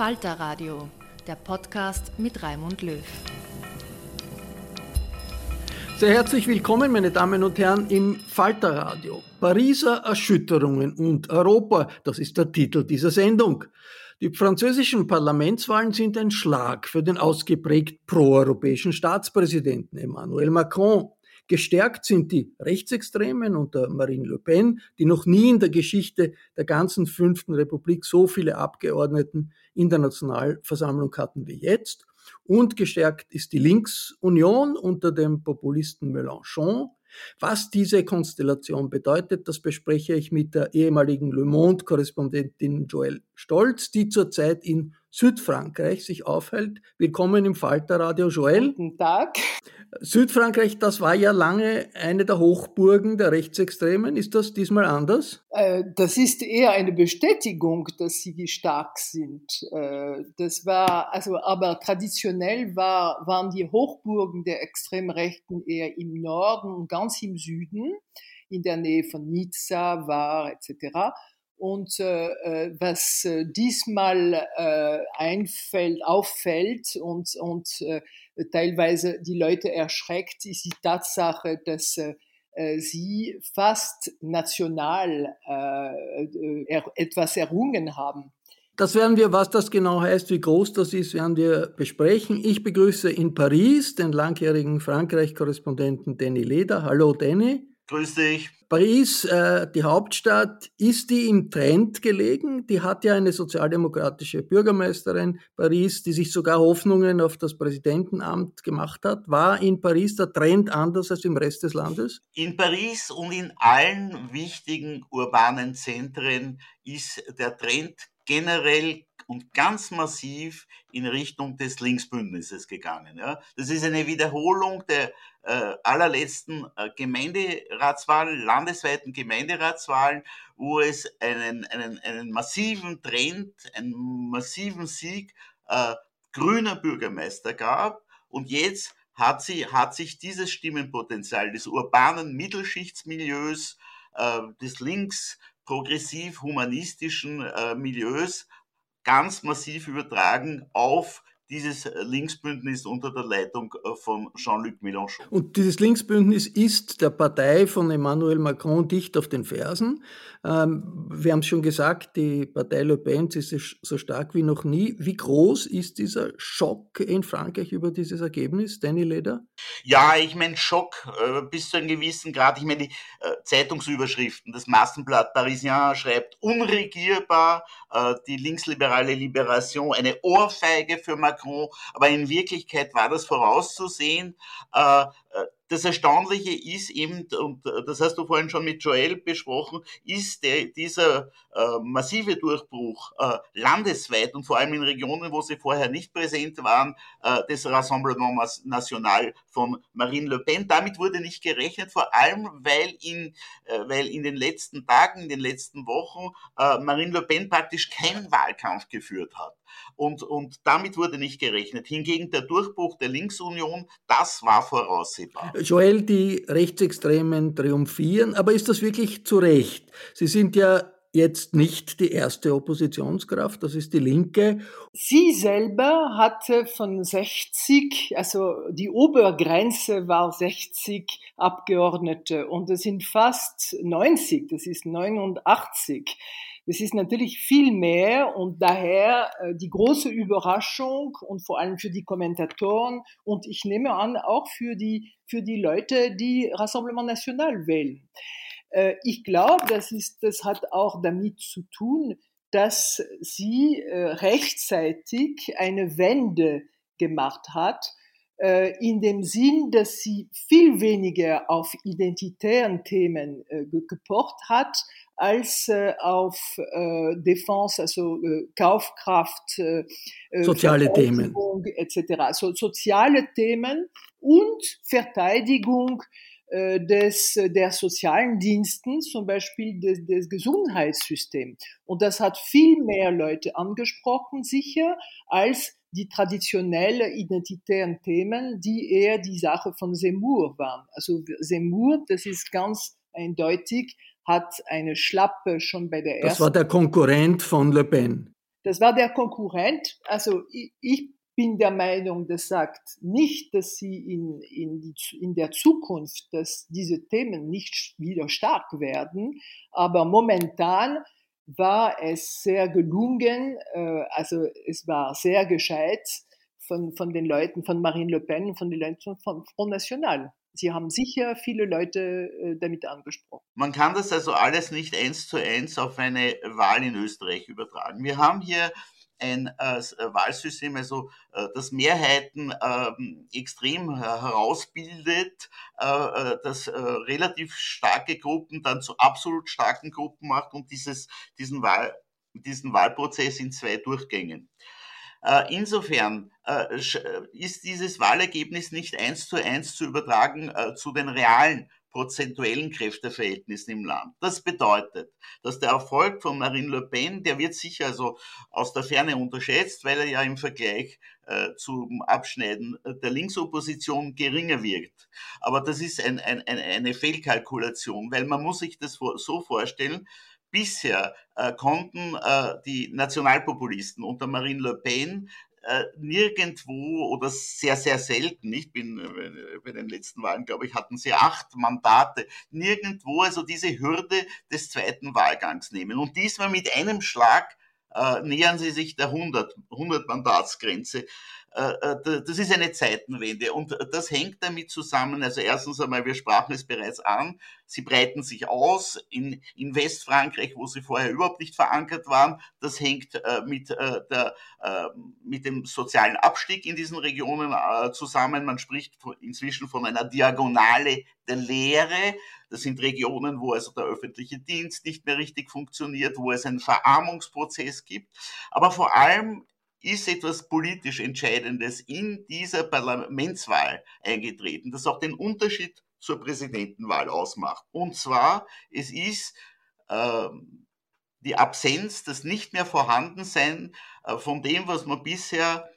Falter Radio, der Podcast mit Raimund Löw. Sehr herzlich willkommen, meine Damen und Herren, im Falter Radio. Pariser Erschütterungen und Europa, das ist der Titel dieser Sendung. Die französischen Parlamentswahlen sind ein Schlag für den ausgeprägt proeuropäischen Staatspräsidenten Emmanuel Macron. Gestärkt sind die Rechtsextremen unter Marine Le Pen, die noch nie in der Geschichte der ganzen fünften Republik so viele Abgeordneten in der Nationalversammlung hatten wie jetzt. Und gestärkt ist die Linksunion unter dem Populisten Mélenchon. Was diese Konstellation bedeutet, das bespreche ich mit der ehemaligen Le Monde-Korrespondentin Joelle Stolz, die zurzeit in Südfrankreich sich aufhält. Willkommen im Falterradio, Joel. Guten Tag. Südfrankreich, das war ja lange eine der Hochburgen der Rechtsextremen. Ist das diesmal anders? Äh, das ist eher eine Bestätigung, dass sie stark sind. Äh, das war, also, aber traditionell war, waren die Hochburgen der Extremrechten eher im Norden und ganz im Süden, in der Nähe von Nizza, Var etc. Und äh, äh, was äh, diesmal äh, einfällt, auffällt und, und äh, teilweise die Leute erschreckt, ist die Tatsache, dass äh, sie fast national er, etwas errungen haben. Das werden wir, was das genau heißt, wie groß das ist, werden wir besprechen. Ich begrüße in Paris den langjährigen Frankreich-Korrespondenten Danny Leder. Hallo Danny. Grüß dich. Paris, äh, die Hauptstadt, ist die im Trend gelegen? Die hat ja eine sozialdemokratische Bürgermeisterin, Paris, die sich sogar Hoffnungen auf das Präsidentenamt gemacht hat. War in Paris der Trend anders als im Rest des Landes? In Paris und in allen wichtigen urbanen Zentren ist der Trend generell und ganz massiv in Richtung des Linksbündnisses gegangen. Ja. Das ist eine Wiederholung der äh, allerletzten äh, Gemeinderatswahlen, landesweiten Gemeinderatswahlen, wo es einen, einen, einen massiven Trend, einen massiven Sieg äh, grüner Bürgermeister gab. Und jetzt hat, sie, hat sich dieses Stimmenpotenzial des urbanen Mittelschichtsmilieus, äh, des links progressiv-humanistischen äh, Milieus ganz massiv übertragen auf dieses Linksbündnis unter der Leitung von Jean-Luc Mélenchon. Und dieses Linksbündnis ist der Partei von Emmanuel Macron dicht auf den Fersen. Ähm, wir haben es schon gesagt, die Partei Le Pen ist so stark wie noch nie. Wie groß ist dieser Schock in Frankreich über dieses Ergebnis, Danny Leder? Ja, ich meine, Schock äh, bis zu einem gewissen Grad. Ich meine, die äh, Zeitungsüberschriften, das Massenblatt Parisien schreibt unregierbar, äh, die linksliberale Liberation, eine Ohrfeige für Macron, aber in Wirklichkeit war das vorauszusehen. Äh, äh, das Erstaunliche ist eben, und äh, das hast du vorhin schon mit Joel besprochen, ist der, dieser massive Durchbruch landesweit und vor allem in Regionen, wo sie vorher nicht präsent waren, des Rassemblement National von Marine Le Pen. Damit wurde nicht gerechnet, vor allem weil in, weil in den letzten Tagen, in den letzten Wochen Marine Le Pen praktisch keinen Wahlkampf geführt hat. Und, und damit wurde nicht gerechnet. Hingegen der Durchbruch der Linksunion, das war voraussehbar. Joel, die Rechtsextremen triumphieren, aber ist das wirklich zu Recht? Sie sind ja jetzt nicht die erste Oppositionskraft, das ist die Linke. Sie selber hatte von 60, also die Obergrenze war 60 Abgeordnete und es sind fast 90, das ist 89. Das ist natürlich viel mehr und daher äh, die große Überraschung und vor allem für die Kommentatoren und ich nehme an auch für die, für die Leute, die Rassemblement National wählen. Äh, ich glaube, das, ist, das hat auch damit zu tun, dass sie äh, rechtzeitig eine Wende gemacht hat, in dem Sinn, dass sie viel weniger auf identitären Themen gepocht hat, als äh, auf äh, Defense, also äh, Kaufkraft, äh, äh soziale Themen etc. Also soziale Themen und Verteidigung äh, des, der sozialen Diensten, zum Beispiel des, des Gesundheitssystems. Und das hat viel mehr Leute angesprochen, sicher, als die traditionellen identitären Themen, die eher die Sache von Semur waren. Also Semur, das ist ganz eindeutig hat eine Schlappe schon bei der ersten. Das war der Konkurrent von Le Pen. Das war der Konkurrent. Also ich, ich bin der Meinung, das sagt nicht, dass sie in, in, die, in der Zukunft, dass diese Themen nicht wieder stark werden, aber momentan war es sehr gelungen, äh, also es war sehr gescheit von, von den Leuten von Marine Le Pen, von den Leuten von Front National. Sie haben sicher viele Leute äh, damit angesprochen. Man kann das also alles nicht eins zu eins auf eine Wahl in Österreich übertragen. Wir haben hier ein äh, äh Wahlsystem, also äh, das Mehrheiten ähm, äh, extrem herausbildet, äh, das äh, relativ starke Gruppen dann zu absolut starken Gruppen macht und dieses, diesen, Wahl, diesen Wahlprozess in zwei Durchgängen. Äh, insofern äh, äh, ist dieses Wahlergebnis nicht eins zu eins zu übertragen zu den realen prozentuellen Kräfteverhältnissen im Land. Das bedeutet, dass der Erfolg von Marine Le Pen, der wird sicher also aus der Ferne unterschätzt, weil er ja im Vergleich zum Abschneiden der Linksopposition geringer wirkt. Aber das ist ein, ein, eine Fehlkalkulation, weil man muss sich das so vorstellen, Bisher äh, konnten äh, die Nationalpopulisten unter Marine Le Pen äh, nirgendwo oder sehr, sehr selten, ich bin äh, bei den letzten Wahlen, glaube ich, hatten sie acht Mandate, nirgendwo also diese Hürde des zweiten Wahlgangs nehmen. Und diesmal mit einem Schlag äh, nähern sie sich der 100, 100 Mandatsgrenze. Äh, äh, das ist eine Zeitenwende und das hängt damit zusammen, also erstens einmal, wir sprachen es bereits an, sie breiten sich aus in, in Westfrankreich, wo sie vorher überhaupt nicht verankert waren. Das hängt äh, mit, der, mit dem sozialen Abstieg in diesen Regionen zusammen. Man spricht inzwischen von einer Diagonale der Lehre. Das sind Regionen, wo also der öffentliche Dienst nicht mehr richtig funktioniert, wo es einen Verarmungsprozess gibt. Aber vor allem ist etwas politisch Entscheidendes in dieser Parlamentswahl eingetreten, das auch den Unterschied zur Präsidentenwahl ausmacht. Und zwar, es ist äh, die Absenz, das nicht mehr Vorhandensein äh, von dem, was man bisher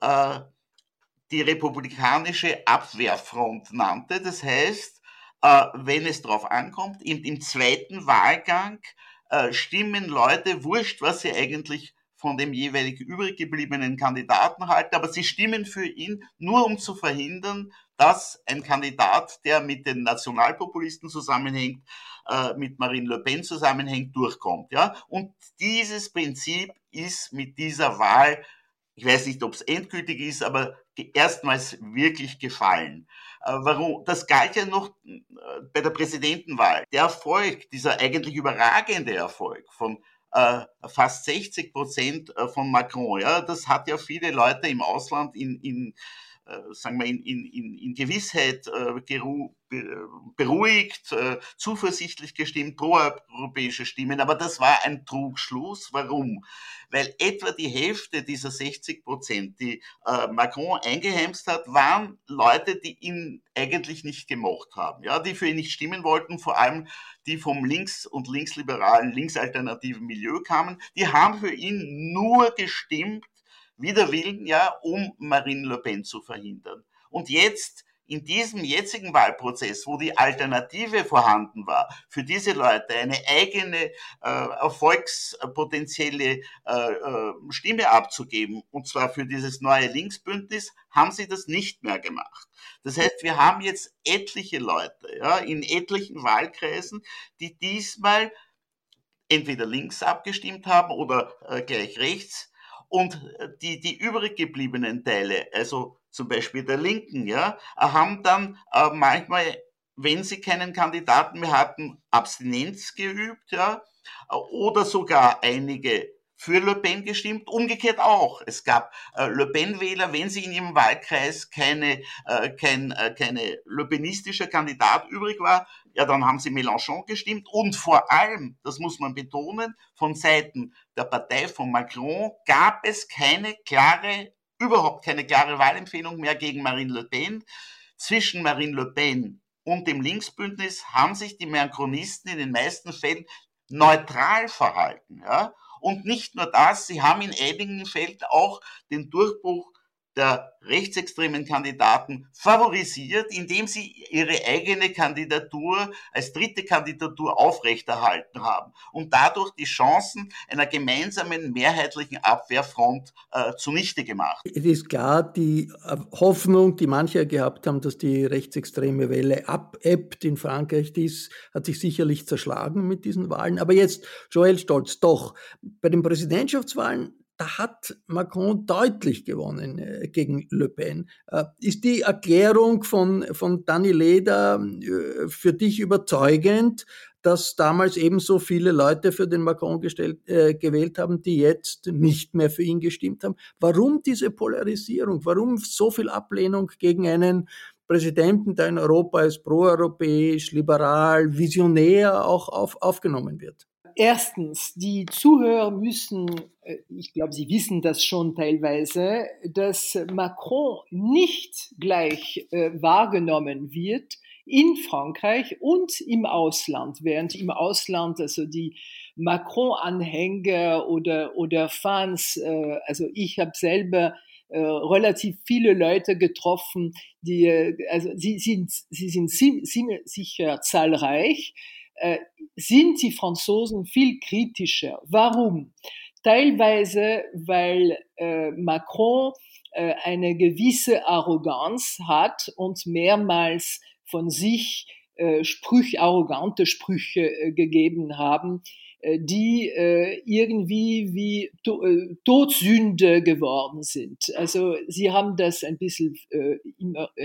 äh, die republikanische Abwehrfront nannte. Das heißt, äh, wenn es darauf ankommt, im, im zweiten Wahlgang äh, stimmen Leute, wurscht, was sie eigentlich von dem jeweilig übrig gebliebenen Kandidaten halten, aber sie stimmen für ihn nur um zu verhindern, dass ein Kandidat, der mit den Nationalpopulisten zusammenhängt, äh, mit Marine Le Pen zusammenhängt, durchkommt. Ja? Und dieses Prinzip ist mit dieser Wahl, ich weiß nicht, ob es endgültig ist, aber erstmals wirklich gefallen. Äh, warum? Das galt ja noch äh, bei der Präsidentenwahl. Der Erfolg, dieser eigentlich überragende Erfolg von äh, fast 60 Prozent äh, von Macron. Ja, das hat ja viele Leute im Ausland in, in sagen wir, in, in, in Gewissheit äh, beruhigt, äh, zuversichtlich gestimmt, proeuropäische Stimmen. Aber das war ein Trugschluss. Warum? Weil etwa die Hälfte dieser 60 Prozent, die äh, Macron eingeheimst hat, waren Leute, die ihn eigentlich nicht gemocht haben, ja, die für ihn nicht stimmen wollten, vor allem die vom links- und linksliberalen, linksalternativen Milieu kamen. Die haben für ihn nur gestimmt, wider Willen, ja, um Marine Le Pen zu verhindern. Und jetzt in diesem jetzigen Wahlprozess, wo die Alternative vorhanden war, für diese Leute eine eigene äh, erfolgspotenzielle äh, äh, Stimme abzugeben, und zwar für dieses neue Linksbündnis, haben sie das nicht mehr gemacht. Das heißt, wir haben jetzt etliche Leute ja, in etlichen Wahlkreisen, die diesmal entweder links abgestimmt haben oder äh, gleich rechts und äh, die, die übrig gebliebenen Teile, also zum Beispiel der Linken, ja, haben dann äh, manchmal, wenn sie keinen Kandidaten mehr hatten, Abstinenz geübt, ja, oder sogar einige für Le Pen gestimmt, umgekehrt auch. Es gab äh, Le Pen-Wähler, wenn sie in ihrem Wahlkreis keine, äh, kein äh, keine Le Penistischer Kandidat übrig war, ja, dann haben sie Mélenchon gestimmt und vor allem, das muss man betonen, von Seiten der Partei von Macron gab es keine klare, überhaupt keine klare Wahlempfehlung mehr gegen Marine Le Pen. Zwischen Marine Le Pen und dem Linksbündnis haben sich die Macronisten in den meisten Fällen neutral verhalten. Ja? Und nicht nur das, sie haben in einigen Fällen auch den Durchbruch der rechtsextremen Kandidaten favorisiert, indem sie ihre eigene Kandidatur als dritte Kandidatur aufrechterhalten haben und dadurch die Chancen einer gemeinsamen mehrheitlichen Abwehrfront äh, zunichte gemacht. Es ist klar, die äh, Hoffnung, die manche gehabt haben, dass die rechtsextreme Welle abebbt in Frankreich, dies hat sich sicherlich zerschlagen mit diesen Wahlen. Aber jetzt, Joel Stolz, doch, bei den Präsidentschaftswahlen da hat Macron deutlich gewonnen äh, gegen Le Pen. Äh, ist die Erklärung von, von Danny Leder äh, für dich überzeugend, dass damals ebenso viele Leute für den Macron gestellt, äh, gewählt haben, die jetzt nicht mehr für ihn gestimmt haben? Warum diese Polarisierung? Warum so viel Ablehnung gegen einen Präsidenten, der in Europa als proeuropäisch, liberal, visionär auch auf, aufgenommen wird? Erstens, die Zuhörer müssen, äh, ich glaube, sie wissen das schon teilweise, dass Macron nicht gleich äh, wahrgenommen wird in Frankreich und im Ausland, während im Ausland also die Macron-Anhänger oder, oder Fans, äh, also ich habe selber äh, relativ viele Leute getroffen, die, äh, also sie sind, sie sind sicher zahlreich, sind die Franzosen viel kritischer. Warum? Teilweise, weil äh, Macron äh, eine gewisse Arroganz hat und mehrmals von sich äh, Sprüche, arrogante Sprüche äh, gegeben haben, äh, die äh, irgendwie wie to äh, Todsünde geworden sind. Also sie haben das ein bisschen äh,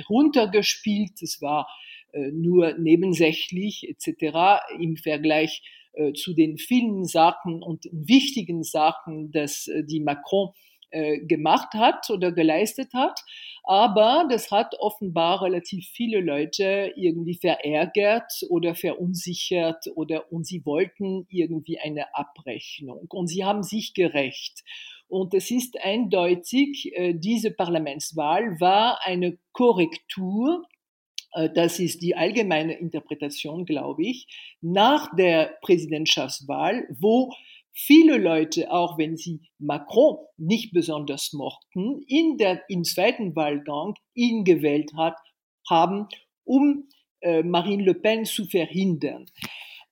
runtergespielt. Es war äh, nur nebensächlich etc. im Vergleich äh, zu den vielen Sachen und wichtigen Sachen, dass äh, die Macron gemacht hat oder geleistet hat. Aber das hat offenbar relativ viele Leute irgendwie verärgert oder verunsichert oder und sie wollten irgendwie eine Abrechnung und sie haben sich gerecht. Und es ist eindeutig, diese Parlamentswahl war eine Korrektur äh, das ist die allgemeine Interpretation, glaube ich, nach der Präsidentschaftswahl, wo viele Leute, auch wenn sie Macron nicht besonders mochten, in der, im zweiten Wahlgang ihn gewählt hat, haben, um äh, Marine Le Pen zu verhindern.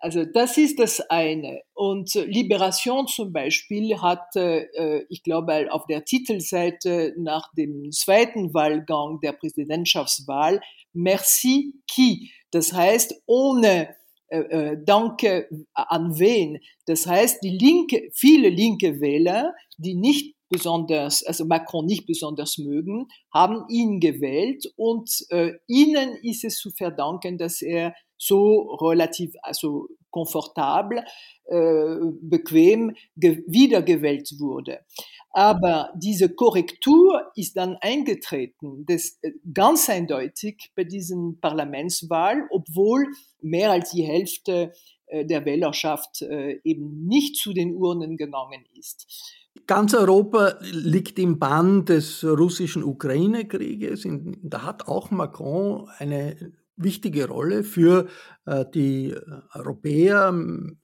Also das ist das eine. Und Liberation zum Beispiel hat, äh, ich glaube, auf der Titelseite nach dem zweiten Wahlgang der Präsidentschaftswahl Merci qui, das heißt ohne äh, äh, Danke an wen. Das heißt, die linke, viele linke Wähler, die nicht besonders, also Macron nicht besonders mögen, haben ihn gewählt und äh, ihnen ist es zu verdanken, dass er so relativ, also komfortabel, äh, bequem wiedergewählt wurde. Aber diese Korrektur ist dann eingetreten, das, äh, ganz eindeutig bei diesen Parlamentswahlen, obwohl mehr als die Hälfte äh, der Wählerschaft äh, eben nicht zu den Urnen gegangen ist. Ganz Europa liegt im Bann des russischen Ukraine-Krieges. Da hat auch Macron eine wichtige Rolle für äh, die Europäer,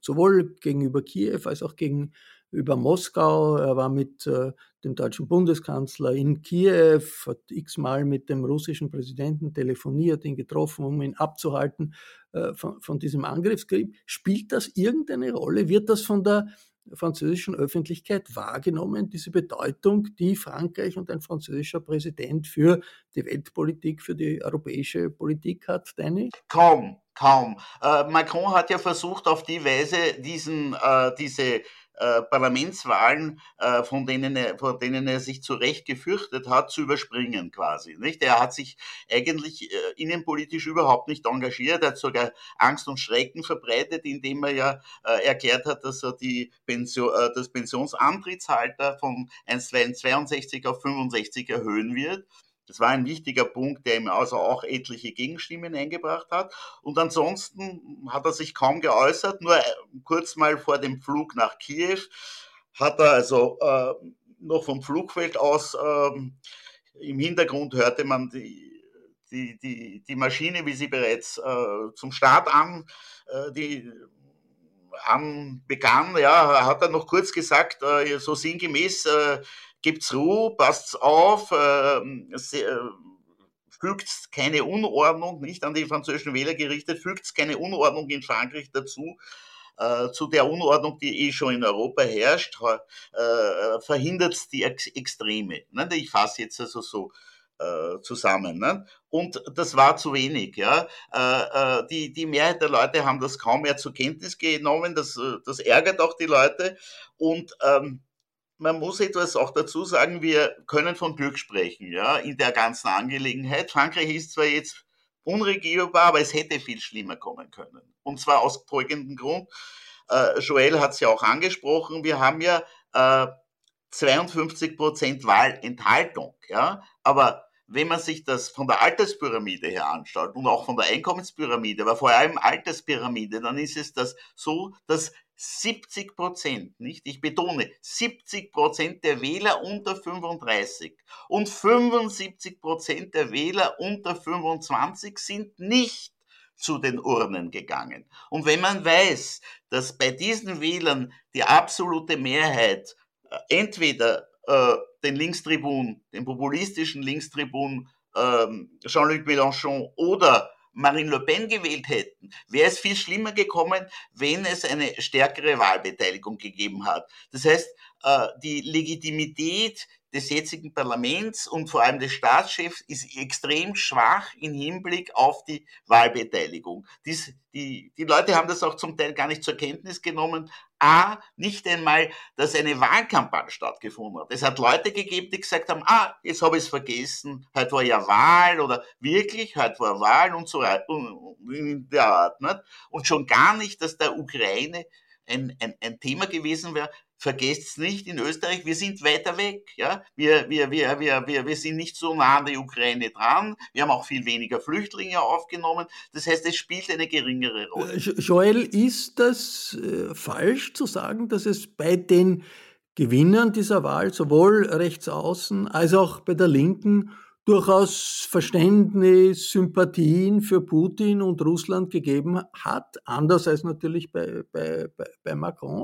sowohl gegenüber Kiew als auch gegenüber Moskau. Er war mit äh, dem deutschen Bundeskanzler in Kiew, hat x-mal mit dem russischen Präsidenten telefoniert, ihn getroffen, um ihn abzuhalten äh, von, von diesem Angriffskrieg. Spielt das irgendeine Rolle? Wird das von der französischen Öffentlichkeit wahrgenommen, diese Bedeutung, die Frankreich und ein französischer Präsident für die Weltpolitik, für die europäische Politik hat, Danny? Kaum, kaum. Äh, Macron hat ja versucht, auf die Weise diesen, äh, diese äh, Parlamentswahlen, äh, von, denen er, von denen er sich zu Recht gefürchtet hat, zu überspringen quasi. Nicht? Er hat sich eigentlich äh, innenpolitisch überhaupt nicht engagiert, er hat sogar Angst und Schrecken verbreitet, indem er ja äh, erklärt hat, dass er die Pension, äh, das Pensionsantrittsalter von 62 auf 65 erhöhen wird. Das war ein wichtiger Punkt, der ihm also auch etliche Gegenstimmen eingebracht hat. Und ansonsten hat er sich kaum geäußert, nur äh, kurz mal vor dem Flug nach Kiew hat er also äh, noch vom Flugfeld aus äh, im Hintergrund hörte man die, die, die, die Maschine, wie sie bereits äh, zum Start an, äh, die an begann, ja, hat er noch kurz gesagt, äh, so sinngemäß, gibt's Ruhe, passt's auf, ähm, äh, fügt keine Unordnung, nicht an die französischen Wähler gerichtet, fügt keine Unordnung in Frankreich dazu, äh, zu der Unordnung, die eh schon in Europa herrscht, äh, verhindert die Ex Extreme. Ne? Ich fasse jetzt also so äh, zusammen. Ne? Und das war zu wenig. Ja? Äh, äh, die, die Mehrheit der Leute haben das kaum mehr zur Kenntnis genommen. Das, äh, das ärgert auch die Leute. Und ähm, man muss etwas auch dazu sagen, wir können von Glück sprechen, ja, in der ganzen Angelegenheit. Frankreich ist zwar jetzt unregierbar, aber es hätte viel schlimmer kommen können. Und zwar aus folgendem Grund. Äh, Joel hat es ja auch angesprochen, wir haben ja äh, 52 Prozent Wahlenthaltung, ja, aber wenn man sich das von der Alterspyramide her anschaut und auch von der Einkommenspyramide, aber vor allem Alterspyramide, dann ist es das so, dass 70 Prozent, nicht? Ich betone, 70 Prozent der Wähler unter 35 und 75 Prozent der Wähler unter 25 sind nicht zu den Urnen gegangen. Und wenn man weiß, dass bei diesen Wählern die absolute Mehrheit äh, entweder äh, den Linkstribun, den populistischen Linkstribun äh, Jean-Luc Mélenchon oder Marine Le Pen gewählt hätten, wäre es viel schlimmer gekommen, wenn es eine stärkere Wahlbeteiligung gegeben hat. Das heißt, äh, die Legitimität des jetzigen Parlaments und vor allem des Staatschefs ist extrem schwach im Hinblick auf die Wahlbeteiligung. Dies, die, die Leute haben das auch zum Teil gar nicht zur Kenntnis genommen. A, nicht einmal, dass eine Wahlkampagne stattgefunden hat. Es hat Leute gegeben, die gesagt haben, ah, jetzt habe ich es vergessen, heute war ja Wahl oder wirklich, heute war Wahl und so weiter? Und schon gar nicht, dass der Ukraine ein, ein, ein Thema gewesen wäre, vergesst nicht, in Österreich, wir sind weiter weg. Ja? Wir, wir, wir, wir, wir, wir sind nicht so nah an der Ukraine dran. Wir haben auch viel weniger Flüchtlinge aufgenommen. Das heißt, es spielt eine geringere Rolle. Äh, Joel, ist das äh, falsch zu sagen, dass es bei den Gewinnern dieser Wahl sowohl rechts außen als auch bei der Linken durchaus Verständnis, Sympathien für Putin und Russland gegeben hat, anders als natürlich bei, bei, bei Macron?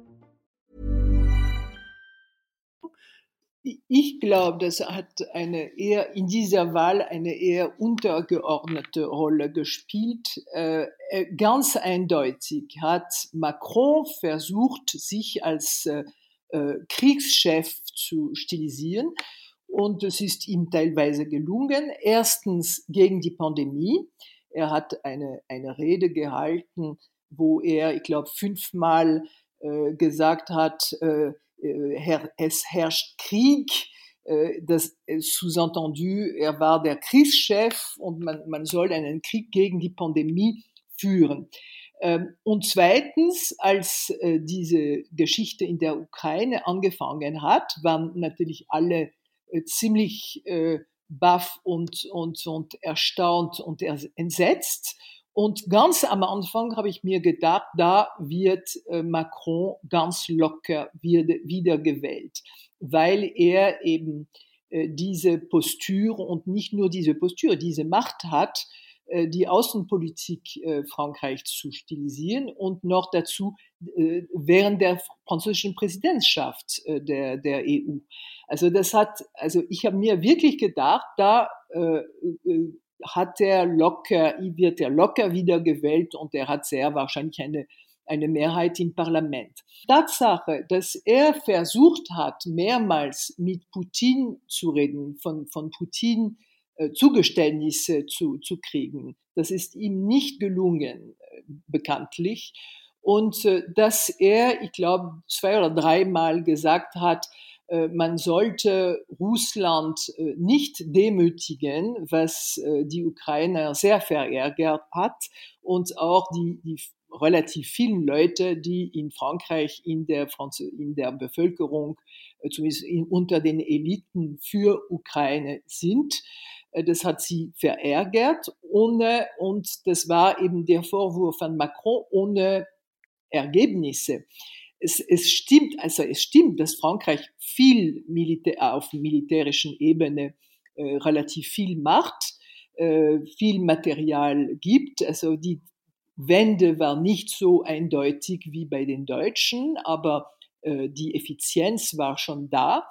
Ich glaube, das hat eine eher in dieser Wahl eine eher untergeordnete Rolle gespielt. Äh, äh, ganz eindeutig hat Macron versucht, sich als äh, Kriegschef zu stilisieren. Und es ist ihm teilweise gelungen. Erstens gegen die Pandemie. Er hat eine, eine Rede gehalten, wo er, ich glaube, fünfmal gesagt hat, es herrscht Krieg. Äh, das sous-entendu, er war der Kriegschef und man, man soll einen Krieg gegen die Pandemie führen. Ähm, und zweitens, als äh, diese Geschichte in der Ukraine angefangen hat, waren natürlich alle ziemlich baff und, und, und erstaunt und entsetzt. Und ganz am Anfang habe ich mir gedacht, da wird äh, Macron ganz locker wieder gewählt, weil er eben äh, diese Postur und nicht nur diese Postur, diese Macht hat, äh, die Außenpolitik Frankreichs zu stilisieren und noch dazu während der französischen Präsidentschaft der, der EU. Also das hat, also ich habe mir wirklich gedacht, da hat er locker, wird er locker wiedergewählt und er hat sehr wahrscheinlich eine, eine Mehrheit im Parlament. Tatsache, dass er versucht hat, mehrmals mit Putin zu reden, von, von Putin äh, Zugeständnisse zu, zu kriegen, das ist ihm nicht gelungen, äh, bekanntlich. Und äh, dass er, ich glaube, zwei oder dreimal gesagt hat, man sollte Russland äh, nicht demütigen, was äh, die Ukrainer sehr verärgert hat und auch die, die relativ vielen Leute, die in Frankreich in der, Franz in der Bevölkerung, zumindest in, unter den Eliten für Ukraine sind. Das hat sie verärgert ohne, und das war eben der Vorwurf von Macron ohne Ergebnisse es, es stimmt, also es stimmt, dass Frankreich viel Militär, auf militärischen Ebene äh, relativ viel macht, äh, viel Material gibt. Also die Wende war nicht so eindeutig wie bei den Deutschen, aber äh, die Effizienz war schon da.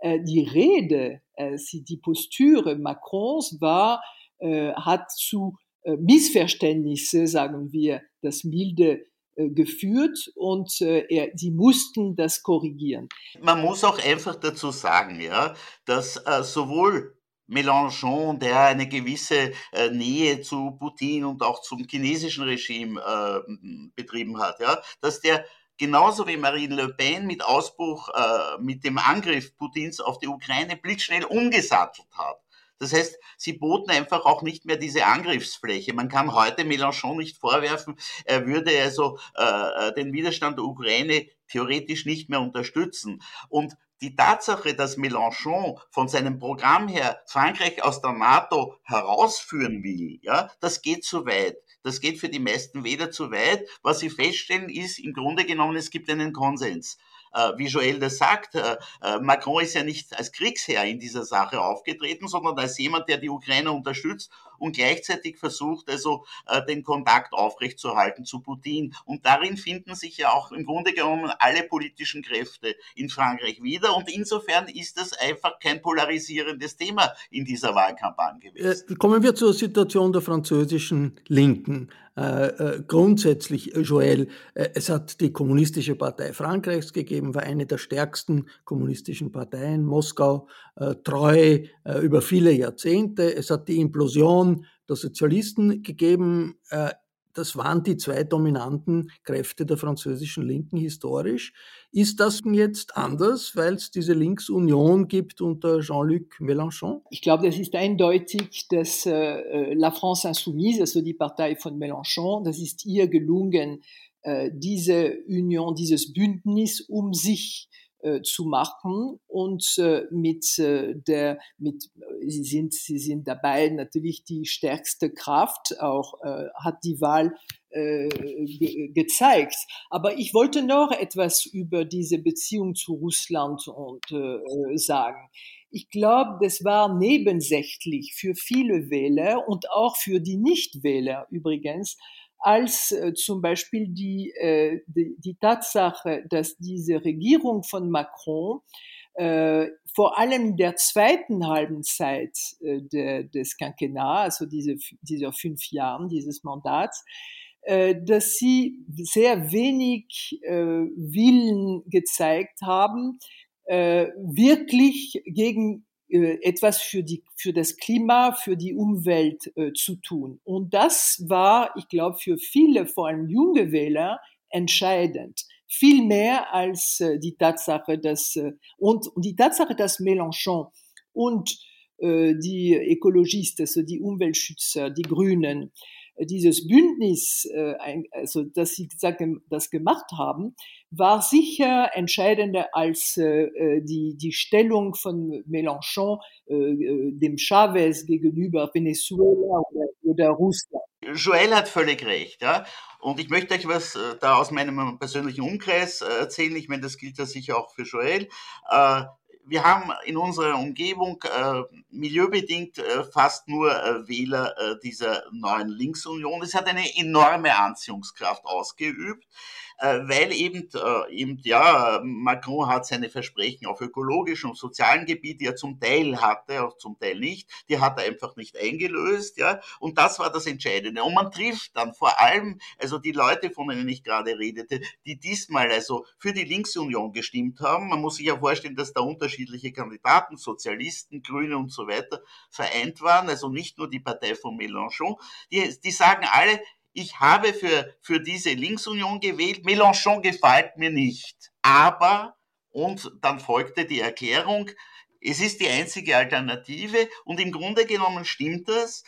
Äh, die Rede, äh, die Postüre Macrons war, äh, hat zu Missverständnisse, sagen wir, das milde geführt und äh, sie mussten das korrigieren. Man muss auch einfach dazu sagen, ja, dass äh, sowohl Mélenchon, der eine gewisse äh, Nähe zu Putin und auch zum chinesischen Regime äh, betrieben hat, ja, dass der genauso wie Marine Le Pen mit Ausbruch, äh, mit dem Angriff Putins auf die Ukraine blitzschnell umgesattelt hat. Das heißt, sie boten einfach auch nicht mehr diese Angriffsfläche. Man kann heute Mélenchon nicht vorwerfen, er würde also äh, den Widerstand der Ukraine theoretisch nicht mehr unterstützen. Und die Tatsache, dass Mélenchon von seinem Programm her Frankreich aus der NATO herausführen will, ja, das geht zu weit. Das geht für die meisten weder zu weit. Was sie feststellen, ist im Grunde genommen, es gibt einen Konsens äh, wie Joel das sagt, äh, äh, Macron ist ja nicht als Kriegsherr in dieser Sache aufgetreten, sondern als jemand, der die Ukraine unterstützt und gleichzeitig versucht, also äh, den Kontakt aufrechtzuerhalten zu Putin. Und darin finden sich ja auch im Grunde genommen alle politischen Kräfte in Frankreich wieder. Und insofern ist das einfach kein polarisierendes Thema in dieser Wahlkampagne gewesen. Äh, kommen wir zur Situation der französischen Linken. Äh, äh, grundsätzlich, äh, Joël, äh, es hat die Kommunistische Partei Frankreichs gegeben, war eine der stärksten kommunistischen Parteien, Moskau treu über viele Jahrzehnte. Es hat die Implosion der Sozialisten gegeben. Das waren die zwei dominanten Kräfte der französischen Linken historisch. Ist das jetzt anders, weil es diese Linksunion gibt unter Jean-Luc Mélenchon? Ich glaube, das ist eindeutig, dass äh, La France Insoumise, also die Partei von Mélenchon, das ist ihr gelungen, äh, diese Union, dieses Bündnis um sich äh, zu machen und äh, mit äh, der mit sie sind sie sind dabei natürlich die stärkste Kraft auch äh, hat die Wahl äh, ge gezeigt. Aber ich wollte noch etwas über diese Beziehung zu Russland und, äh, sagen. Ich glaube, das war nebensächlich für viele Wähler und auch für die Nichtwähler übrigens, als äh, zum Beispiel die, äh, die, die, Tatsache, dass diese Regierung von Macron äh, vor allem in der zweiten halben Zeit äh, de, des Quinquennats, also diese, dieser fünf Jahren dieses Mandats, äh, dass sie sehr wenig äh, Willen gezeigt haben, wirklich gegen etwas für, die, für das Klima, für die Umwelt äh, zu tun. Und das war, ich glaube, für viele, vor allem junge Wähler, entscheidend. Viel mehr als äh, die Tatsache, dass, äh, und, und die Tatsache, dass Mélenchon und äh, die Ökologisten, also die Umweltschützer, die Grünen, dieses Bündnis, äh, also dass sie das gemacht haben, war sicher entscheidender als äh, äh, die, die Stellung von Mélenchon dem Chavez gegenüber Venezuela oder, oder Russland. Joel hat völlig recht, ja. Und ich möchte euch was da aus meinem persönlichen Umkreis erzählen. Ich meine, das gilt ja sicher auch für Joel wir haben in unserer Umgebung äh, milieubedingt äh, fast nur äh, Wähler äh, dieser neuen Linksunion. Es hat eine enorme Anziehungskraft ausgeübt weil eben, äh, eben, ja, Macron hat seine Versprechen auf ökologischem und sozialen Gebiet, die er zum Teil hatte, auch zum Teil nicht, die hat er einfach nicht eingelöst, ja, und das war das Entscheidende. Und man trifft dann vor allem, also die Leute, von denen ich gerade redete, die diesmal also für die Linksunion gestimmt haben, man muss sich ja vorstellen, dass da unterschiedliche Kandidaten, Sozialisten, Grüne und so weiter vereint waren, also nicht nur die Partei von Mélenchon, die, die sagen alle, ich habe für, für diese Linksunion gewählt, Mélenchon gefällt mir nicht. Aber, und dann folgte die Erklärung, es ist die einzige Alternative. Und im Grunde genommen stimmt das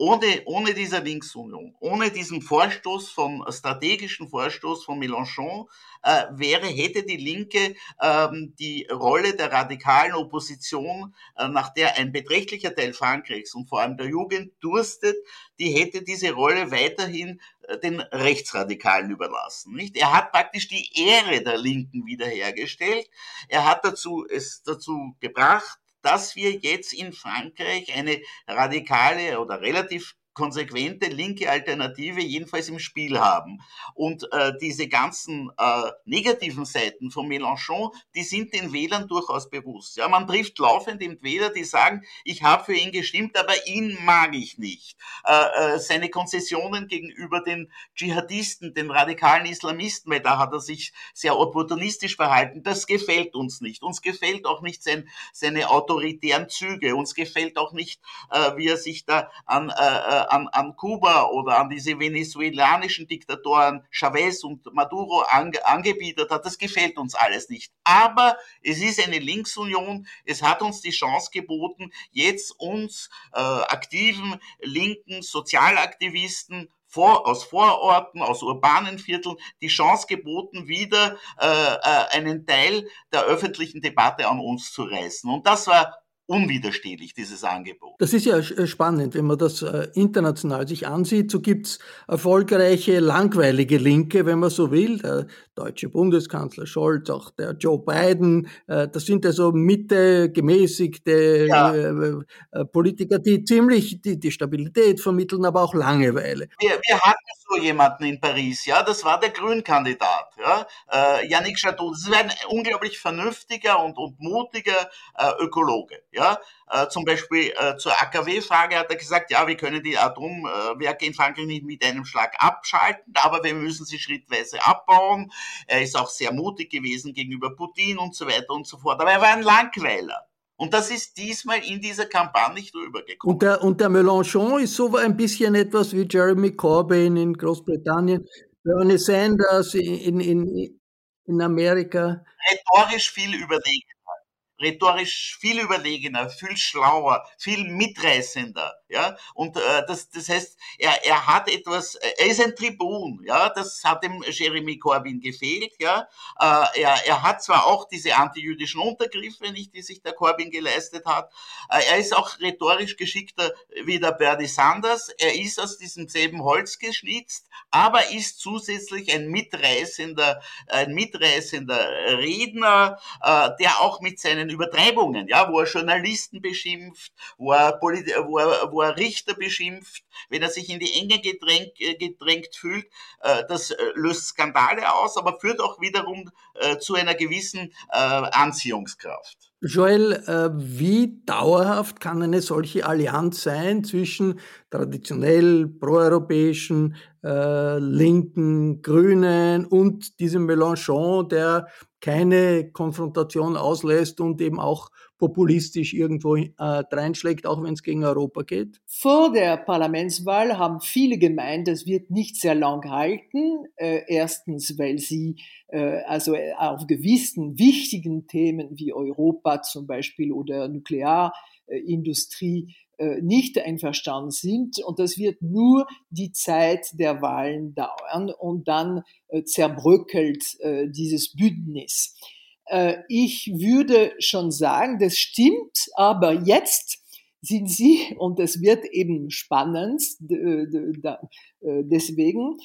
ohne, ohne dieser Linksunion, ohne diesen Vorstoß von, strategischen Vorstoß von Mélenchon, äh, wäre, hätte die Linke ähm, die Rolle der radikalen Opposition, äh, nach der ein beträchtlicher Teil Frankreichs und vor allem der Jugend durstet, die hätte diese Rolle weiterhin äh, den Rechtsradikalen überlassen. Nicht? Er hat praktisch die Ehre der Linken wiederhergestellt. Er hat dazu, es dazu gebracht, dass wir jetzt in Frankreich eine radikale oder relativ konsequente linke Alternative jedenfalls im Spiel haben. Und äh, diese ganzen äh, negativen Seiten von Mélenchon, die sind den Wählern durchaus bewusst. Ja, man trifft laufend eben Wähler, die sagen, ich habe für ihn gestimmt, aber ihn mag ich nicht. Äh, äh, seine Konzessionen gegenüber den Dschihadisten, den radikalen Islamisten, weil da hat er sich sehr opportunistisch verhalten, das gefällt uns nicht. Uns gefällt auch nicht sein, seine autoritären Züge. Uns gefällt auch nicht, äh, wie er sich da an äh, äh, an, an Kuba oder an diese venezuelanischen Diktatoren Chavez und Maduro ange, angebietet hat, das gefällt uns alles nicht. Aber es ist eine Linksunion, es hat uns die Chance geboten, jetzt uns äh, aktiven linken Sozialaktivisten vor, aus Vororten, aus urbanen Vierteln die Chance geboten, wieder äh, äh, einen Teil der öffentlichen Debatte an uns zu reißen. Und das war unwiderstehlich, dieses Angebot. Das ist ja äh, spannend, wenn man das äh, international sich ansieht. So gibt's erfolgreiche, langweilige Linke, wenn man so will. Der deutsche Bundeskanzler Scholz, auch der Joe Biden. Äh, das sind also Mitte, gemäßigte ja. Politiker, die ziemlich die, die Stabilität vermitteln, aber auch Langeweile. Wir, wir hatten so jemanden in Paris, ja, das war der Grünkandidat, ja, äh, Yannick Jadot. Das ist ein unglaublich vernünftiger und, und mutiger äh, Ökologe, ja. Äh, zum Beispiel äh, zur AKW-Frage hat er gesagt, ja, wir können die Atomwerke in Frankreich nicht mit einem Schlag abschalten, aber wir müssen sie schrittweise abbauen. Er ist auch sehr mutig gewesen gegenüber Putin und so weiter und so fort. Aber er war ein Langweiler. Und das ist diesmal in dieser Kampagne nicht rübergekommen. Und der, und der Mélenchon ist so ein bisschen etwas wie Jeremy Corbyn in Großbritannien, Bernie Sanders in, in, in Amerika. Rhetorisch viel überlegener. Rhetorisch viel überlegener, viel schlauer, viel mitreißender. Ja, und äh, das, das heißt, er, er hat etwas, er ist ein Tribun, ja, das hat dem Jeremy Corbyn gefehlt, ja. Äh, er, er hat zwar auch diese antijüdischen Untergriffe nicht, die sich der Corbyn geleistet hat, äh, er ist auch rhetorisch geschickter wie der Bernie Sanders, er ist aus diesem selben Holz geschnitzt, aber ist zusätzlich ein mitreißender, ein mitreißender Redner, äh, der auch mit seinen Übertreibungen, ja, wo er Journalisten beschimpft, wo er, Polit wo er, wo er Richter beschimpft, wenn er sich in die Enge gedrängt, äh, gedrängt fühlt, äh, das äh, löst Skandale aus, aber führt auch wiederum zu einer gewissen äh, Anziehungskraft. Joel, äh, wie dauerhaft kann eine solche Allianz sein zwischen traditionell proeuropäischen äh, Linken, Grünen und diesem Mélenchon, der keine Konfrontation auslässt und eben auch populistisch irgendwo äh, reinschlägt, auch wenn es gegen Europa geht? Vor der Parlamentswahl haben viele gemeint, das wird nicht sehr lang halten. Äh, erstens, weil sie äh, also äh, auf gewissen wichtigen Themen wie Europa zum Beispiel oder Nuklearindustrie äh, nicht einverstanden sind. Und das wird nur die Zeit der Wahlen dauern und dann äh, zerbröckelt dieses Bündnis. Ich würde schon sagen, das stimmt, aber jetzt sind Sie, und das wird eben spannend, deswegen,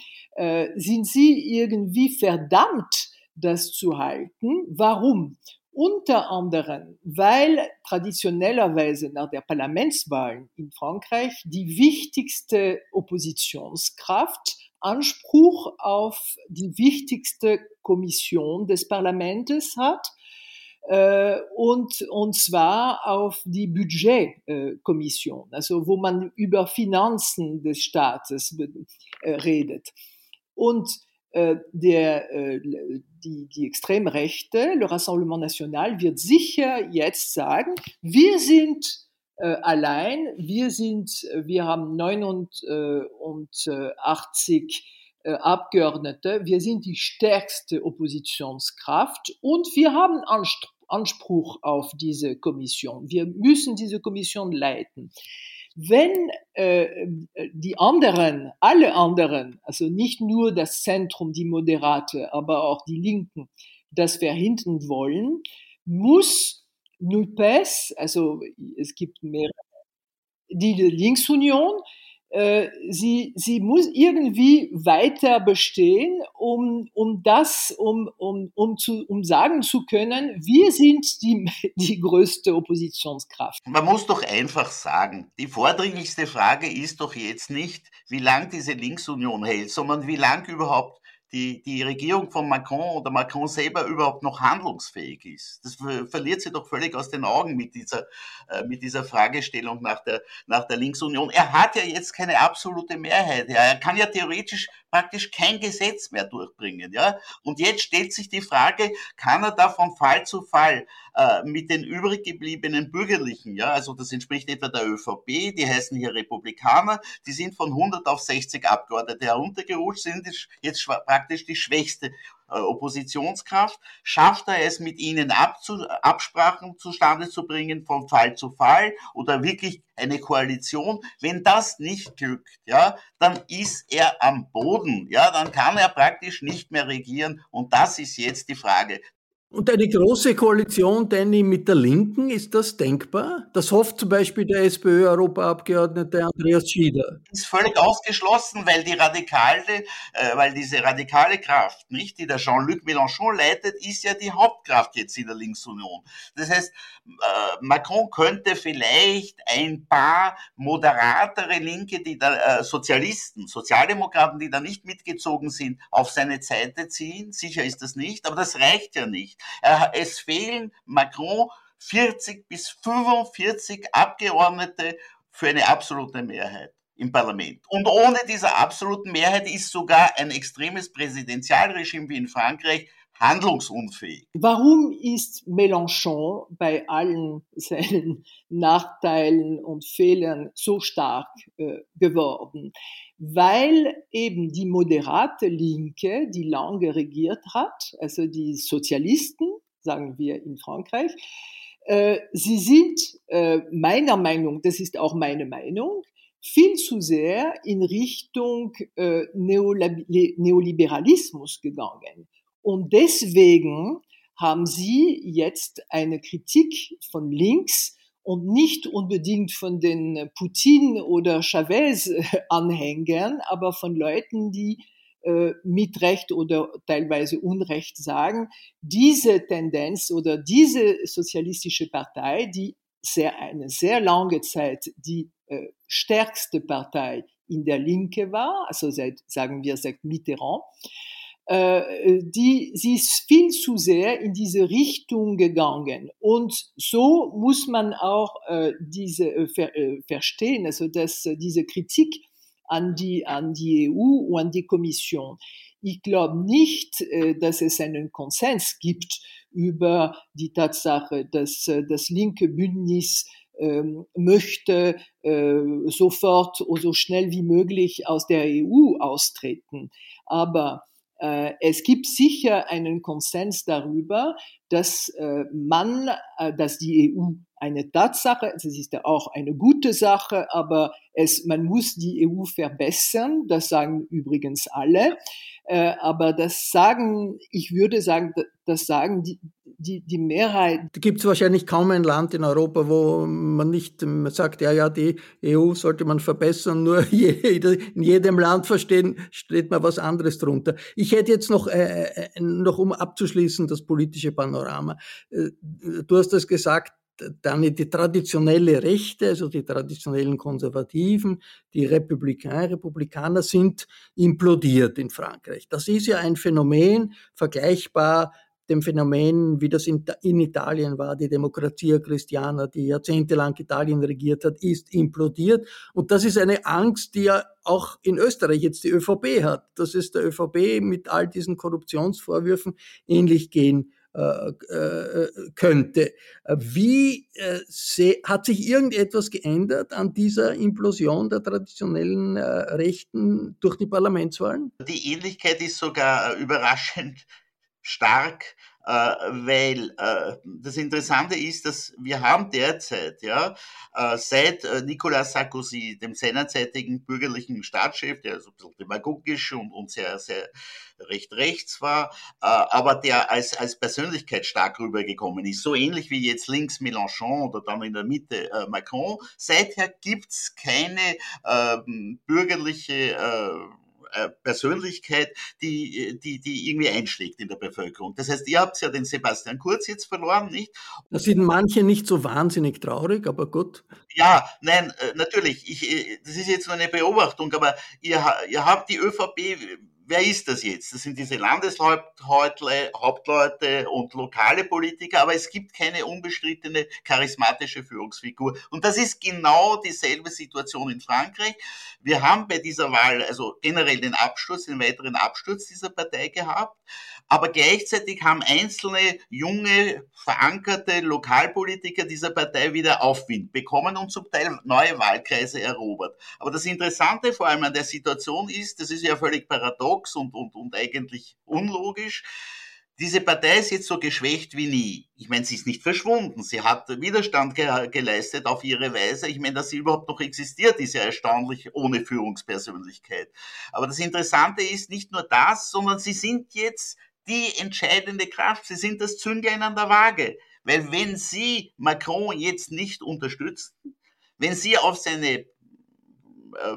sind Sie irgendwie verdammt, das zu halten. Warum? Unter anderem, weil traditionellerweise nach der Parlamentswahl in Frankreich die wichtigste Oppositionskraft Anspruch auf die wichtigste Kommission des Parlaments hat äh, und, und zwar auf die Budgetkommission, also wo man über Finanzen des Staates äh, redet. Und äh, der, die, die extreme Rechte, le Rassemblement National, wird sicher jetzt sagen, wir sind allein, wir sind, wir haben 89 äh, Abgeordnete, wir sind die stärkste Oppositionskraft und wir haben Anspruch auf diese Kommission. Wir müssen diese Kommission leiten. Wenn äh, die anderen, alle anderen, also nicht nur das Zentrum, die Moderate, aber auch die Linken, das verhindern wollen, muss NUPES, also es gibt mehrere, die Linksunion, äh, sie, sie muss irgendwie weiter bestehen, um, um das, um, um, um, zu, um sagen zu können, wir sind die, die größte Oppositionskraft. Man muss doch einfach sagen, die vordringlichste Frage ist doch jetzt nicht, wie lang diese Linksunion hält, sondern wie lang überhaupt die, die Regierung von Macron oder Macron selber überhaupt noch handlungsfähig ist. Das verliert sie doch völlig aus den Augen mit dieser, äh, mit dieser Fragestellung nach der, nach der Linksunion. Er hat ja jetzt keine absolute Mehrheit. Er kann ja theoretisch praktisch kein Gesetz mehr durchbringen. Ja? Und jetzt stellt sich die Frage, kann er da von Fall zu Fall äh, mit den übrig gebliebenen Bürgerlichen, ja, also das entspricht etwa der ÖVP, die heißen hier Republikaner, die sind von 100 auf 60 Abgeordnete heruntergerutscht, sind jetzt praktisch die schwächste Oppositionskraft, schafft er es mit ihnen abzu, Absprachen zustande zu bringen von Fall zu Fall oder wirklich eine Koalition. Wenn das nicht glückt, ja, dann ist er am Boden, ja, dann kann er praktisch nicht mehr regieren und das ist jetzt die Frage. Und eine große Koalition, Danny, mit der Linken, ist das denkbar? Das hofft zum Beispiel der SPÖ-Europaabgeordnete Andreas Schieder. Das ist völlig ausgeschlossen, weil die radikale, äh, weil diese radikale Kraft, nicht, die der Jean-Luc Mélenchon leitet, ist ja die Hauptkraft jetzt in der Linksunion. Das heißt, äh, Macron könnte vielleicht ein paar moderatere Linke, die da, äh, Sozialisten, Sozialdemokraten, die da nicht mitgezogen sind, auf seine Seite ziehen. Sicher ist das nicht, aber das reicht ja nicht. Es fehlen Macron 40 bis 45 Abgeordnete für eine absolute Mehrheit im Parlament. Und ohne diese absoluten Mehrheit ist sogar ein extremes Präsidentialregime wie in Frankreich handlungsunfähig. Warum ist Mélenchon bei allen seinen Nachteilen und Fehlern so stark äh, geworden? Weil eben die moderate Linke, die lange regiert hat, also die Sozialisten, sagen wir in Frankreich, Äh, sie sind äh, meiner Meinung, das ist auch meine Meinung, viel zu sehr in Richtung äh, Neoliberalismus gegangen. Und deswegen haben sie jetzt eine Kritik von links und nicht unbedingt von den Putin- oder Chavez-Anhängern, aber von Leuten, die äh, mit Recht oder teilweise Unrecht sagen, diese Tendenz oder diese sozialistische Partei, die sehr, eine sehr lange Zeit die äh, stärkste Partei in der Linke war, also seit, sagen wir, seit Mitterrand, äh, die, sie ist viel zu sehr in diese Richtung gegangen. Und so muss man auch äh, diese äh, ver, äh, verstehen, also dass äh, diese Kritik an die, an die EU und an die Kommission. Ich glaube nicht, äh, dass es einen Konsens gibt über die Tatsache, dass äh, das linke Bündnis ähm, möchte äh, sofort oder so schnell wie möglich aus der EU austreten. Aber äh, es gibt sicher einen Konsens darüber, dass äh, man, äh, dass die EU eine Tatsache, das ist ja auch eine gute Sache, aber es, man muss die EU verbessern, das sagen übrigens alle. Äh, aber das sagen, ich würde sagen, das sagen die, die, die Mehrheit. Gibt es wahrscheinlich kaum ein Land in Europa, wo man nicht man sagt, ja, ja, die EU sollte man verbessern, nur in jedem Land verstehen, steht man was anderes drunter. Ich hätte jetzt noch, äh, noch um abzuschließen, das politische Panorama. Äh, du hast das gesagt, dann die traditionelle Rechte, also die traditionellen Konservativen, die Republikaner, Republikaner sind implodiert in Frankreich. Das ist ja ein Phänomen vergleichbar dem Phänomen, wie das in, Italien war, die Demokratia Christiana, die jahrzehntelang Italien regiert hat, ist implodiert. Und das ist eine Angst, die ja auch in Österreich jetzt die ÖVP hat, dass es der ÖVP mit all diesen Korruptionsvorwürfen ähnlich gehen könnte. Wie äh, hat sich irgendetwas geändert an dieser Implosion der traditionellen Rechten durch die Parlamentswahlen? Die Ähnlichkeit ist sogar überraschend stark äh, weil äh, das Interessante ist, dass wir haben derzeit, ja, äh, seit äh, Nicolas Sarkozy, dem seinerzeitigen bürgerlichen Staatschef, der so ein bisschen demagogisch und, und sehr, sehr recht rechts war, äh, aber der als, als Persönlichkeit stark rübergekommen ist, so ähnlich wie jetzt links Mélenchon oder dann in der Mitte äh, Macron. Seither gibt's keine ähm, bürgerliche äh, äh, Persönlichkeit, die, die, die irgendwie einschlägt in der Bevölkerung. Das heißt, ihr habt ja den Sebastian Kurz jetzt verloren, nicht? Da sind manche nicht so wahnsinnig traurig, aber gut. Ja, nein, äh, natürlich. Ich, äh, das ist jetzt nur eine Beobachtung, aber ihr, ihr habt die ÖVP wer ist das jetzt? Das sind diese Landeshauptleute und lokale Politiker, aber es gibt keine unbestrittene charismatische Führungsfigur. Und das ist genau dieselbe Situation in Frankreich. Wir haben bei dieser Wahl also generell den Absturz, den weiteren Absturz dieser Partei gehabt, aber gleichzeitig haben einzelne junge, verankerte Lokalpolitiker dieser Partei wieder Aufwind bekommen und zum Teil neue Wahlkreise erobert. Aber das Interessante vor allem an der Situation ist, das ist ja völlig paradox und, und, und eigentlich unlogisch, diese Partei ist jetzt so geschwächt wie nie. Ich meine, sie ist nicht verschwunden. Sie hat Widerstand ge geleistet auf ihre Weise. Ich meine, dass sie überhaupt noch existiert, ist ja erstaunlich ohne Führungspersönlichkeit. Aber das Interessante ist nicht nur das, sondern sie sind jetzt die entscheidende Kraft. Sie sind das Zünglein an der Waage. Weil wenn Sie Macron jetzt nicht unterstützen, wenn Sie auf seine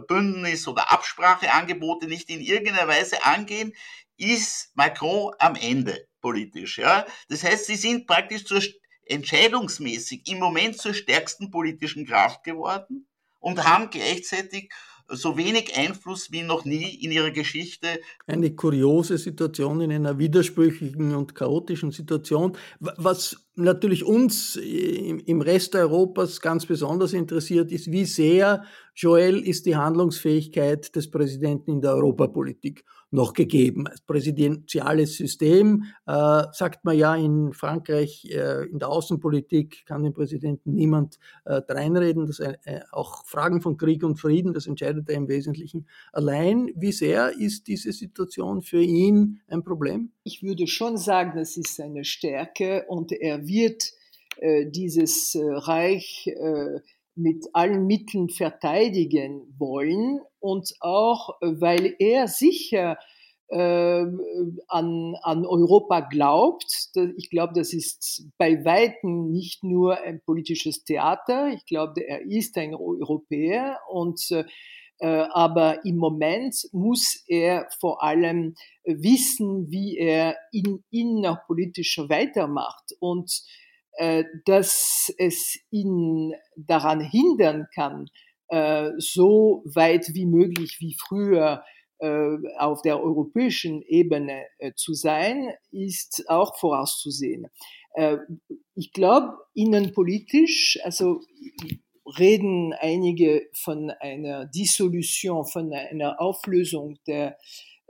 Bündnis- oder Abspracheangebote nicht in irgendeiner Weise angehen, ist Macron am Ende politisch. Ja? Das heißt, sie sind praktisch zur, entscheidungsmäßig im Moment zur stärksten politischen Kraft geworden und haben gleichzeitig so wenig Einfluss wie noch nie in ihrer Geschichte. Eine kuriose Situation in einer widersprüchlichen und chaotischen Situation. Was natürlich uns im Rest Europas ganz besonders interessiert, ist, wie sehr, Joel, ist die Handlungsfähigkeit des Präsidenten in der Europapolitik noch gegeben. Als präsidentiales System äh, sagt man ja in Frankreich, äh, in der Außenpolitik kann dem Präsidenten niemand äh, dreinreden. Das, äh, auch Fragen von Krieg und Frieden, das entscheidet er im Wesentlichen allein. Wie sehr ist diese Situation für ihn ein Problem? Ich würde schon sagen, das ist eine Stärke und er wird äh, dieses äh, Reich äh, mit allen Mitteln verteidigen wollen und auch, weil er sicher äh, an, an Europa glaubt. Ich glaube, das ist bei Weitem nicht nur ein politisches Theater. Ich glaube, er ist ein Europäer und äh, aber im Moment muss er vor allem wissen, wie er in, innerpolitisch weitermacht. Und dass es ihn daran hindern kann, äh, so weit wie möglich wie früher äh, auf der europäischen Ebene zu sein, ist auch vorauszusehen. Ich glaube, innenpolitisch, also reden einige von einer Dissolution, von einer Auflösung der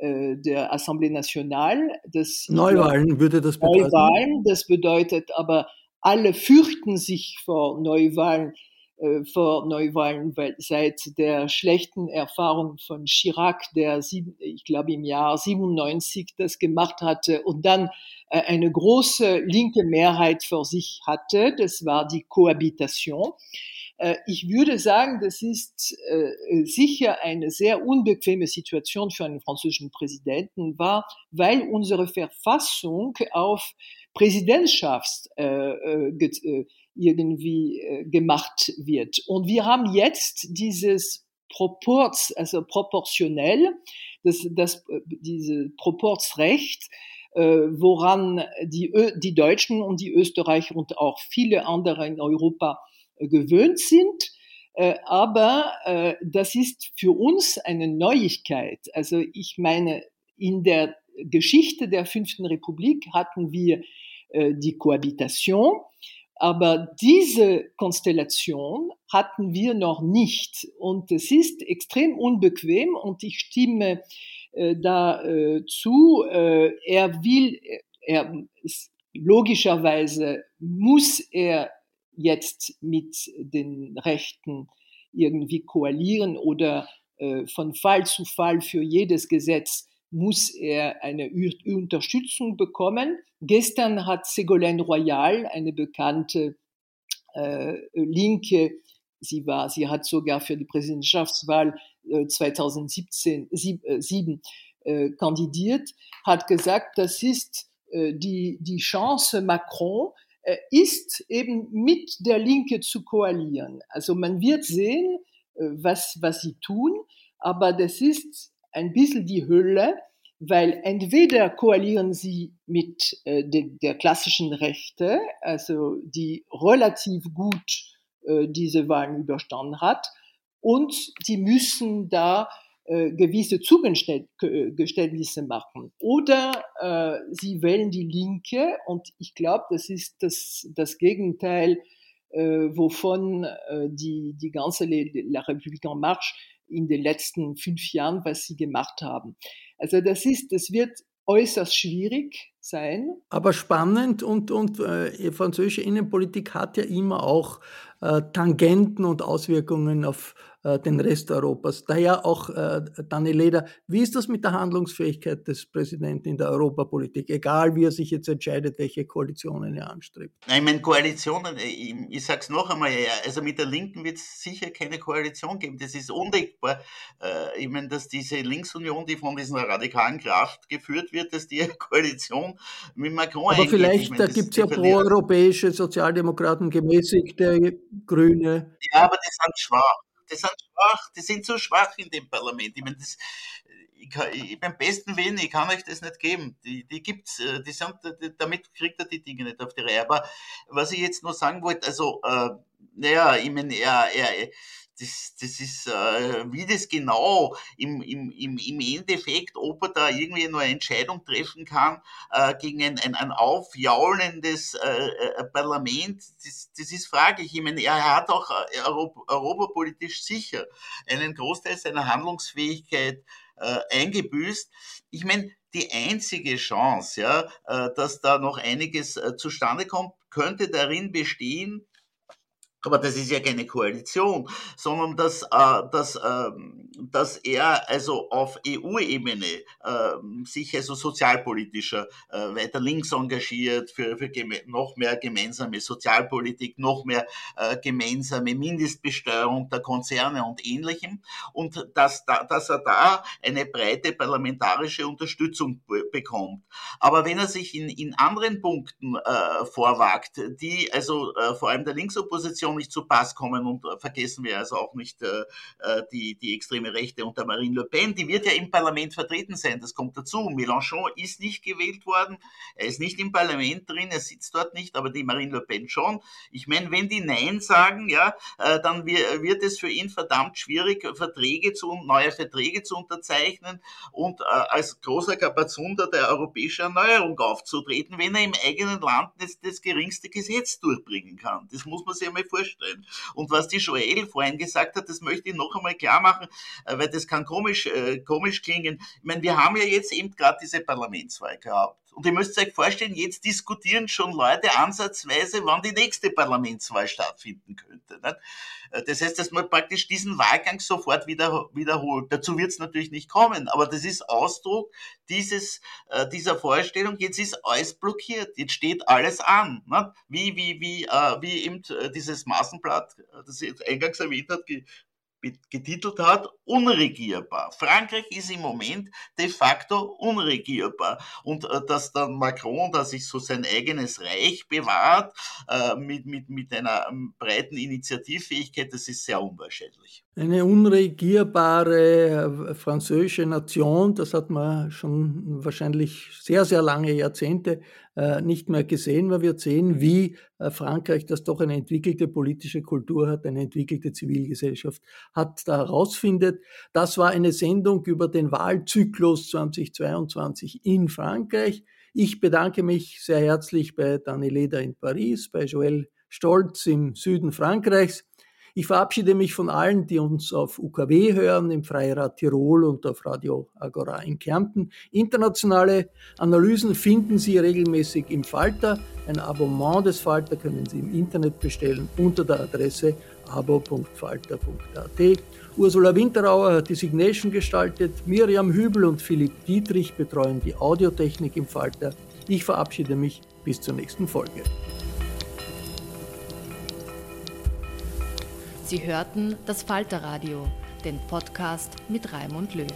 der Assemblée Nationale. Das, Neuwahlen würde das bedeuten? Neuwahlen, das bedeutet aber alle fürchten sich vor Neuwahlen, äh, vor Neuwahlen, weil seit der schlechten Erfahrung von Chirac, der ich glaube im Jahr 97 das gemacht hatte und dann äh, eine große linke Mehrheit vor sich hatte, das war die Cohabitation. Äh, ich würde sagen, das ist äh, sicher eine sehr unbequeme Situation für einen französischen Präsidenten war, weil unsere Verfassung auf Präsidentschaft äh, äh, äh, irgendwie gemacht wird. Und wir haben jetzt dieses Proports, also proportionell, das, das, diese Proportsrecht, woran die, die Deutschen und die Österreicher und auch viele andere in Europa gewöhnt sind. Aber das ist für uns eine Neuigkeit. Also ich meine, in der Geschichte der Fünften Republik hatten wir äh, die Kohabitation. Aber diese Konstellation hatten wir noch nicht. Und es ist extrem unbequem und ich stimme äh, da äh, er will, er, logischerweise muss er jetzt mit den Rechten irgendwie koalieren oder von Fall zu Fall für jedes Gesetz muss er eine Unterstützung bekommen. Gestern hat Ségolène Royal, eine bekannte äh, Linke, sie war, sie hat sogar für die Präsidentschaftswahl äh, 2017 sieb, äh, sieben, äh, kandidiert, hat gesagt, das ist äh, die, die Chance Macron, äh, ist eben mit der Linke zu koalieren. Also man wird sehen, äh, was, was sie tun, aber das ist ein bisschen die Hölle, weil entweder koalieren sie mit äh, de, der klassischen Rechte, also die relativ gut äh, diese Wahlen überstanden hat, und sie müssen da äh, gewisse Zugeständnisse machen. Oder äh, sie wählen die Linke, und ich glaube, das ist das, das Gegenteil, äh, wovon äh, die, die ganze La République en Marche in den letzten fünf Jahren, was sie gemacht haben. Also das ist, das wird äußerst schwierig sein. Aber spannend und, und äh, französische Innenpolitik hat ja immer auch äh, Tangenten und Auswirkungen auf äh, den Rest Europas. Daher auch äh, Daniel Leder, wie ist das mit der Handlungsfähigkeit des Präsidenten in der Europapolitik, egal wie er sich jetzt entscheidet, welche Koalitionen er anstrebt? Nein, ich meine, Koalitionen, äh, ich, ich sage es noch einmal, also mit der Linken wird es sicher keine Koalition geben, das ist undenkbar. Äh, ich meine, dass diese Linksunion, die von dieser radikalen Kraft geführt wird, dass die eine Koalition mit Macron Aber vielleicht, ich mein, da gibt es ja proeuropäische Sozialdemokraten, gemäßigte Grüne. Ja, aber die sind schwach die sind schwach, die sind so schwach in dem Parlament. Ich meine, das, ich, kann, ich, beim besten Willen, ich kann euch das nicht geben. Die, die gibt's, äh, die sind, damit kriegt er die Dinge nicht auf die Reihe. Aber was ich jetzt nur sagen wollte, also, äh, naja, ich meine, er, er, das, das ist, äh, wie das genau im, im, im, Endeffekt, ob er da irgendwie nur eine Entscheidung treffen kann äh, gegen ein, ein, ein aufjaulendes äh, äh, Parlament, das, das ist fraglich. Ich meine, er hat auch äh, Europa, europapolitisch sicher einen Großteil seiner Handlungsfähigkeit äh, eingebüßt. Ich meine, die einzige Chance, ja, äh, dass da noch einiges äh, zustande kommt, könnte darin bestehen, aber das ist ja keine Koalition, sondern dass, äh, dass, äh, dass er also auf EU-Ebene äh, sich also sozialpolitischer äh, weiter links engagiert, für, für noch mehr gemeinsame Sozialpolitik, noch mehr äh, gemeinsame Mindestbesteuerung der Konzerne und ähnlichem und dass, da, dass er da eine breite parlamentarische Unterstützung bekommt. Aber wenn er sich in, in anderen Punkten äh, vorwagt, die also vor allem der Linksopposition nicht zu Pass kommen und äh, vergessen wir also auch nicht äh, äh, die, die extreme Rechte unter Marine Le Pen, die wird ja im Parlament vertreten sein, das kommt dazu. Mélenchon ist nicht gewählt worden, er ist nicht im Parlament drin, er sitzt dort nicht, aber die Marine Le Pen schon. Ich meine, wenn die Nein sagen, ja, äh, dann wird es für ihn verdammt schwierig, Verträge zu, neue Verträge zu unterzeichnen und äh, als großer Kapazunder der europäischen Erneuerung aufzutreten, wenn er im eigenen Land das, das geringste Gesetz durchbringen kann. Das muss man sich einmal vorstellen. Und was die Joel vorhin gesagt hat, das möchte ich noch einmal klar machen, äh, weil das kann komisch, äh, komisch klingen. Ich meine, wir haben ja jetzt eben gerade diese Parlamentswahl gehabt. Und ihr müsst euch vorstellen, jetzt diskutieren schon Leute ansatzweise, wann die nächste Parlamentswahl stattfinden könnte. Äh, das heißt, dass man praktisch diesen Wahlgang sofort wieder, wiederholt. Dazu wird es natürlich nicht kommen, aber das ist Ausdruck dieses, äh, dieser Vorstellung, jetzt ist alles blockiert, jetzt steht alles an. Wie, wie, wie, äh, wie eben dieses Massenblatt, das ich eingangs erwähnt hat, getitelt hat, unregierbar. Frankreich ist im Moment de facto unregierbar. Und äh, dass dann Macron, dass sich so sein eigenes Reich bewahrt, äh, mit, mit, mit einer ähm, breiten Initiativfähigkeit, das ist sehr unwahrscheinlich. Eine unregierbare äh, französische Nation, das hat man schon wahrscheinlich sehr, sehr lange Jahrzehnte äh, nicht mehr gesehen, weil wir sehen, wie äh, Frankreich, das doch eine entwickelte politische Kultur hat, eine entwickelte Zivilgesellschaft hat, da herausfindet. Das war eine Sendung über den Wahlzyklus 2022 in Frankreich. Ich bedanke mich sehr herzlich bei Dani Leder in Paris, bei Joël Stolz im Süden Frankreichs. Ich verabschiede mich von allen, die uns auf UKW hören, im Freirad Tirol und auf Radio Agora in Kärnten. Internationale Analysen finden Sie regelmäßig im Falter. Ein Abonnement des Falter können Sie im Internet bestellen unter der Adresse abo.falter.at. Ursula Winterauer hat die Signation gestaltet, Miriam Hübel und Philipp Dietrich betreuen die Audiotechnik im Falter. Ich verabschiede mich bis zur nächsten Folge. Sie hörten das Falterradio, den Podcast mit Raimund Löw.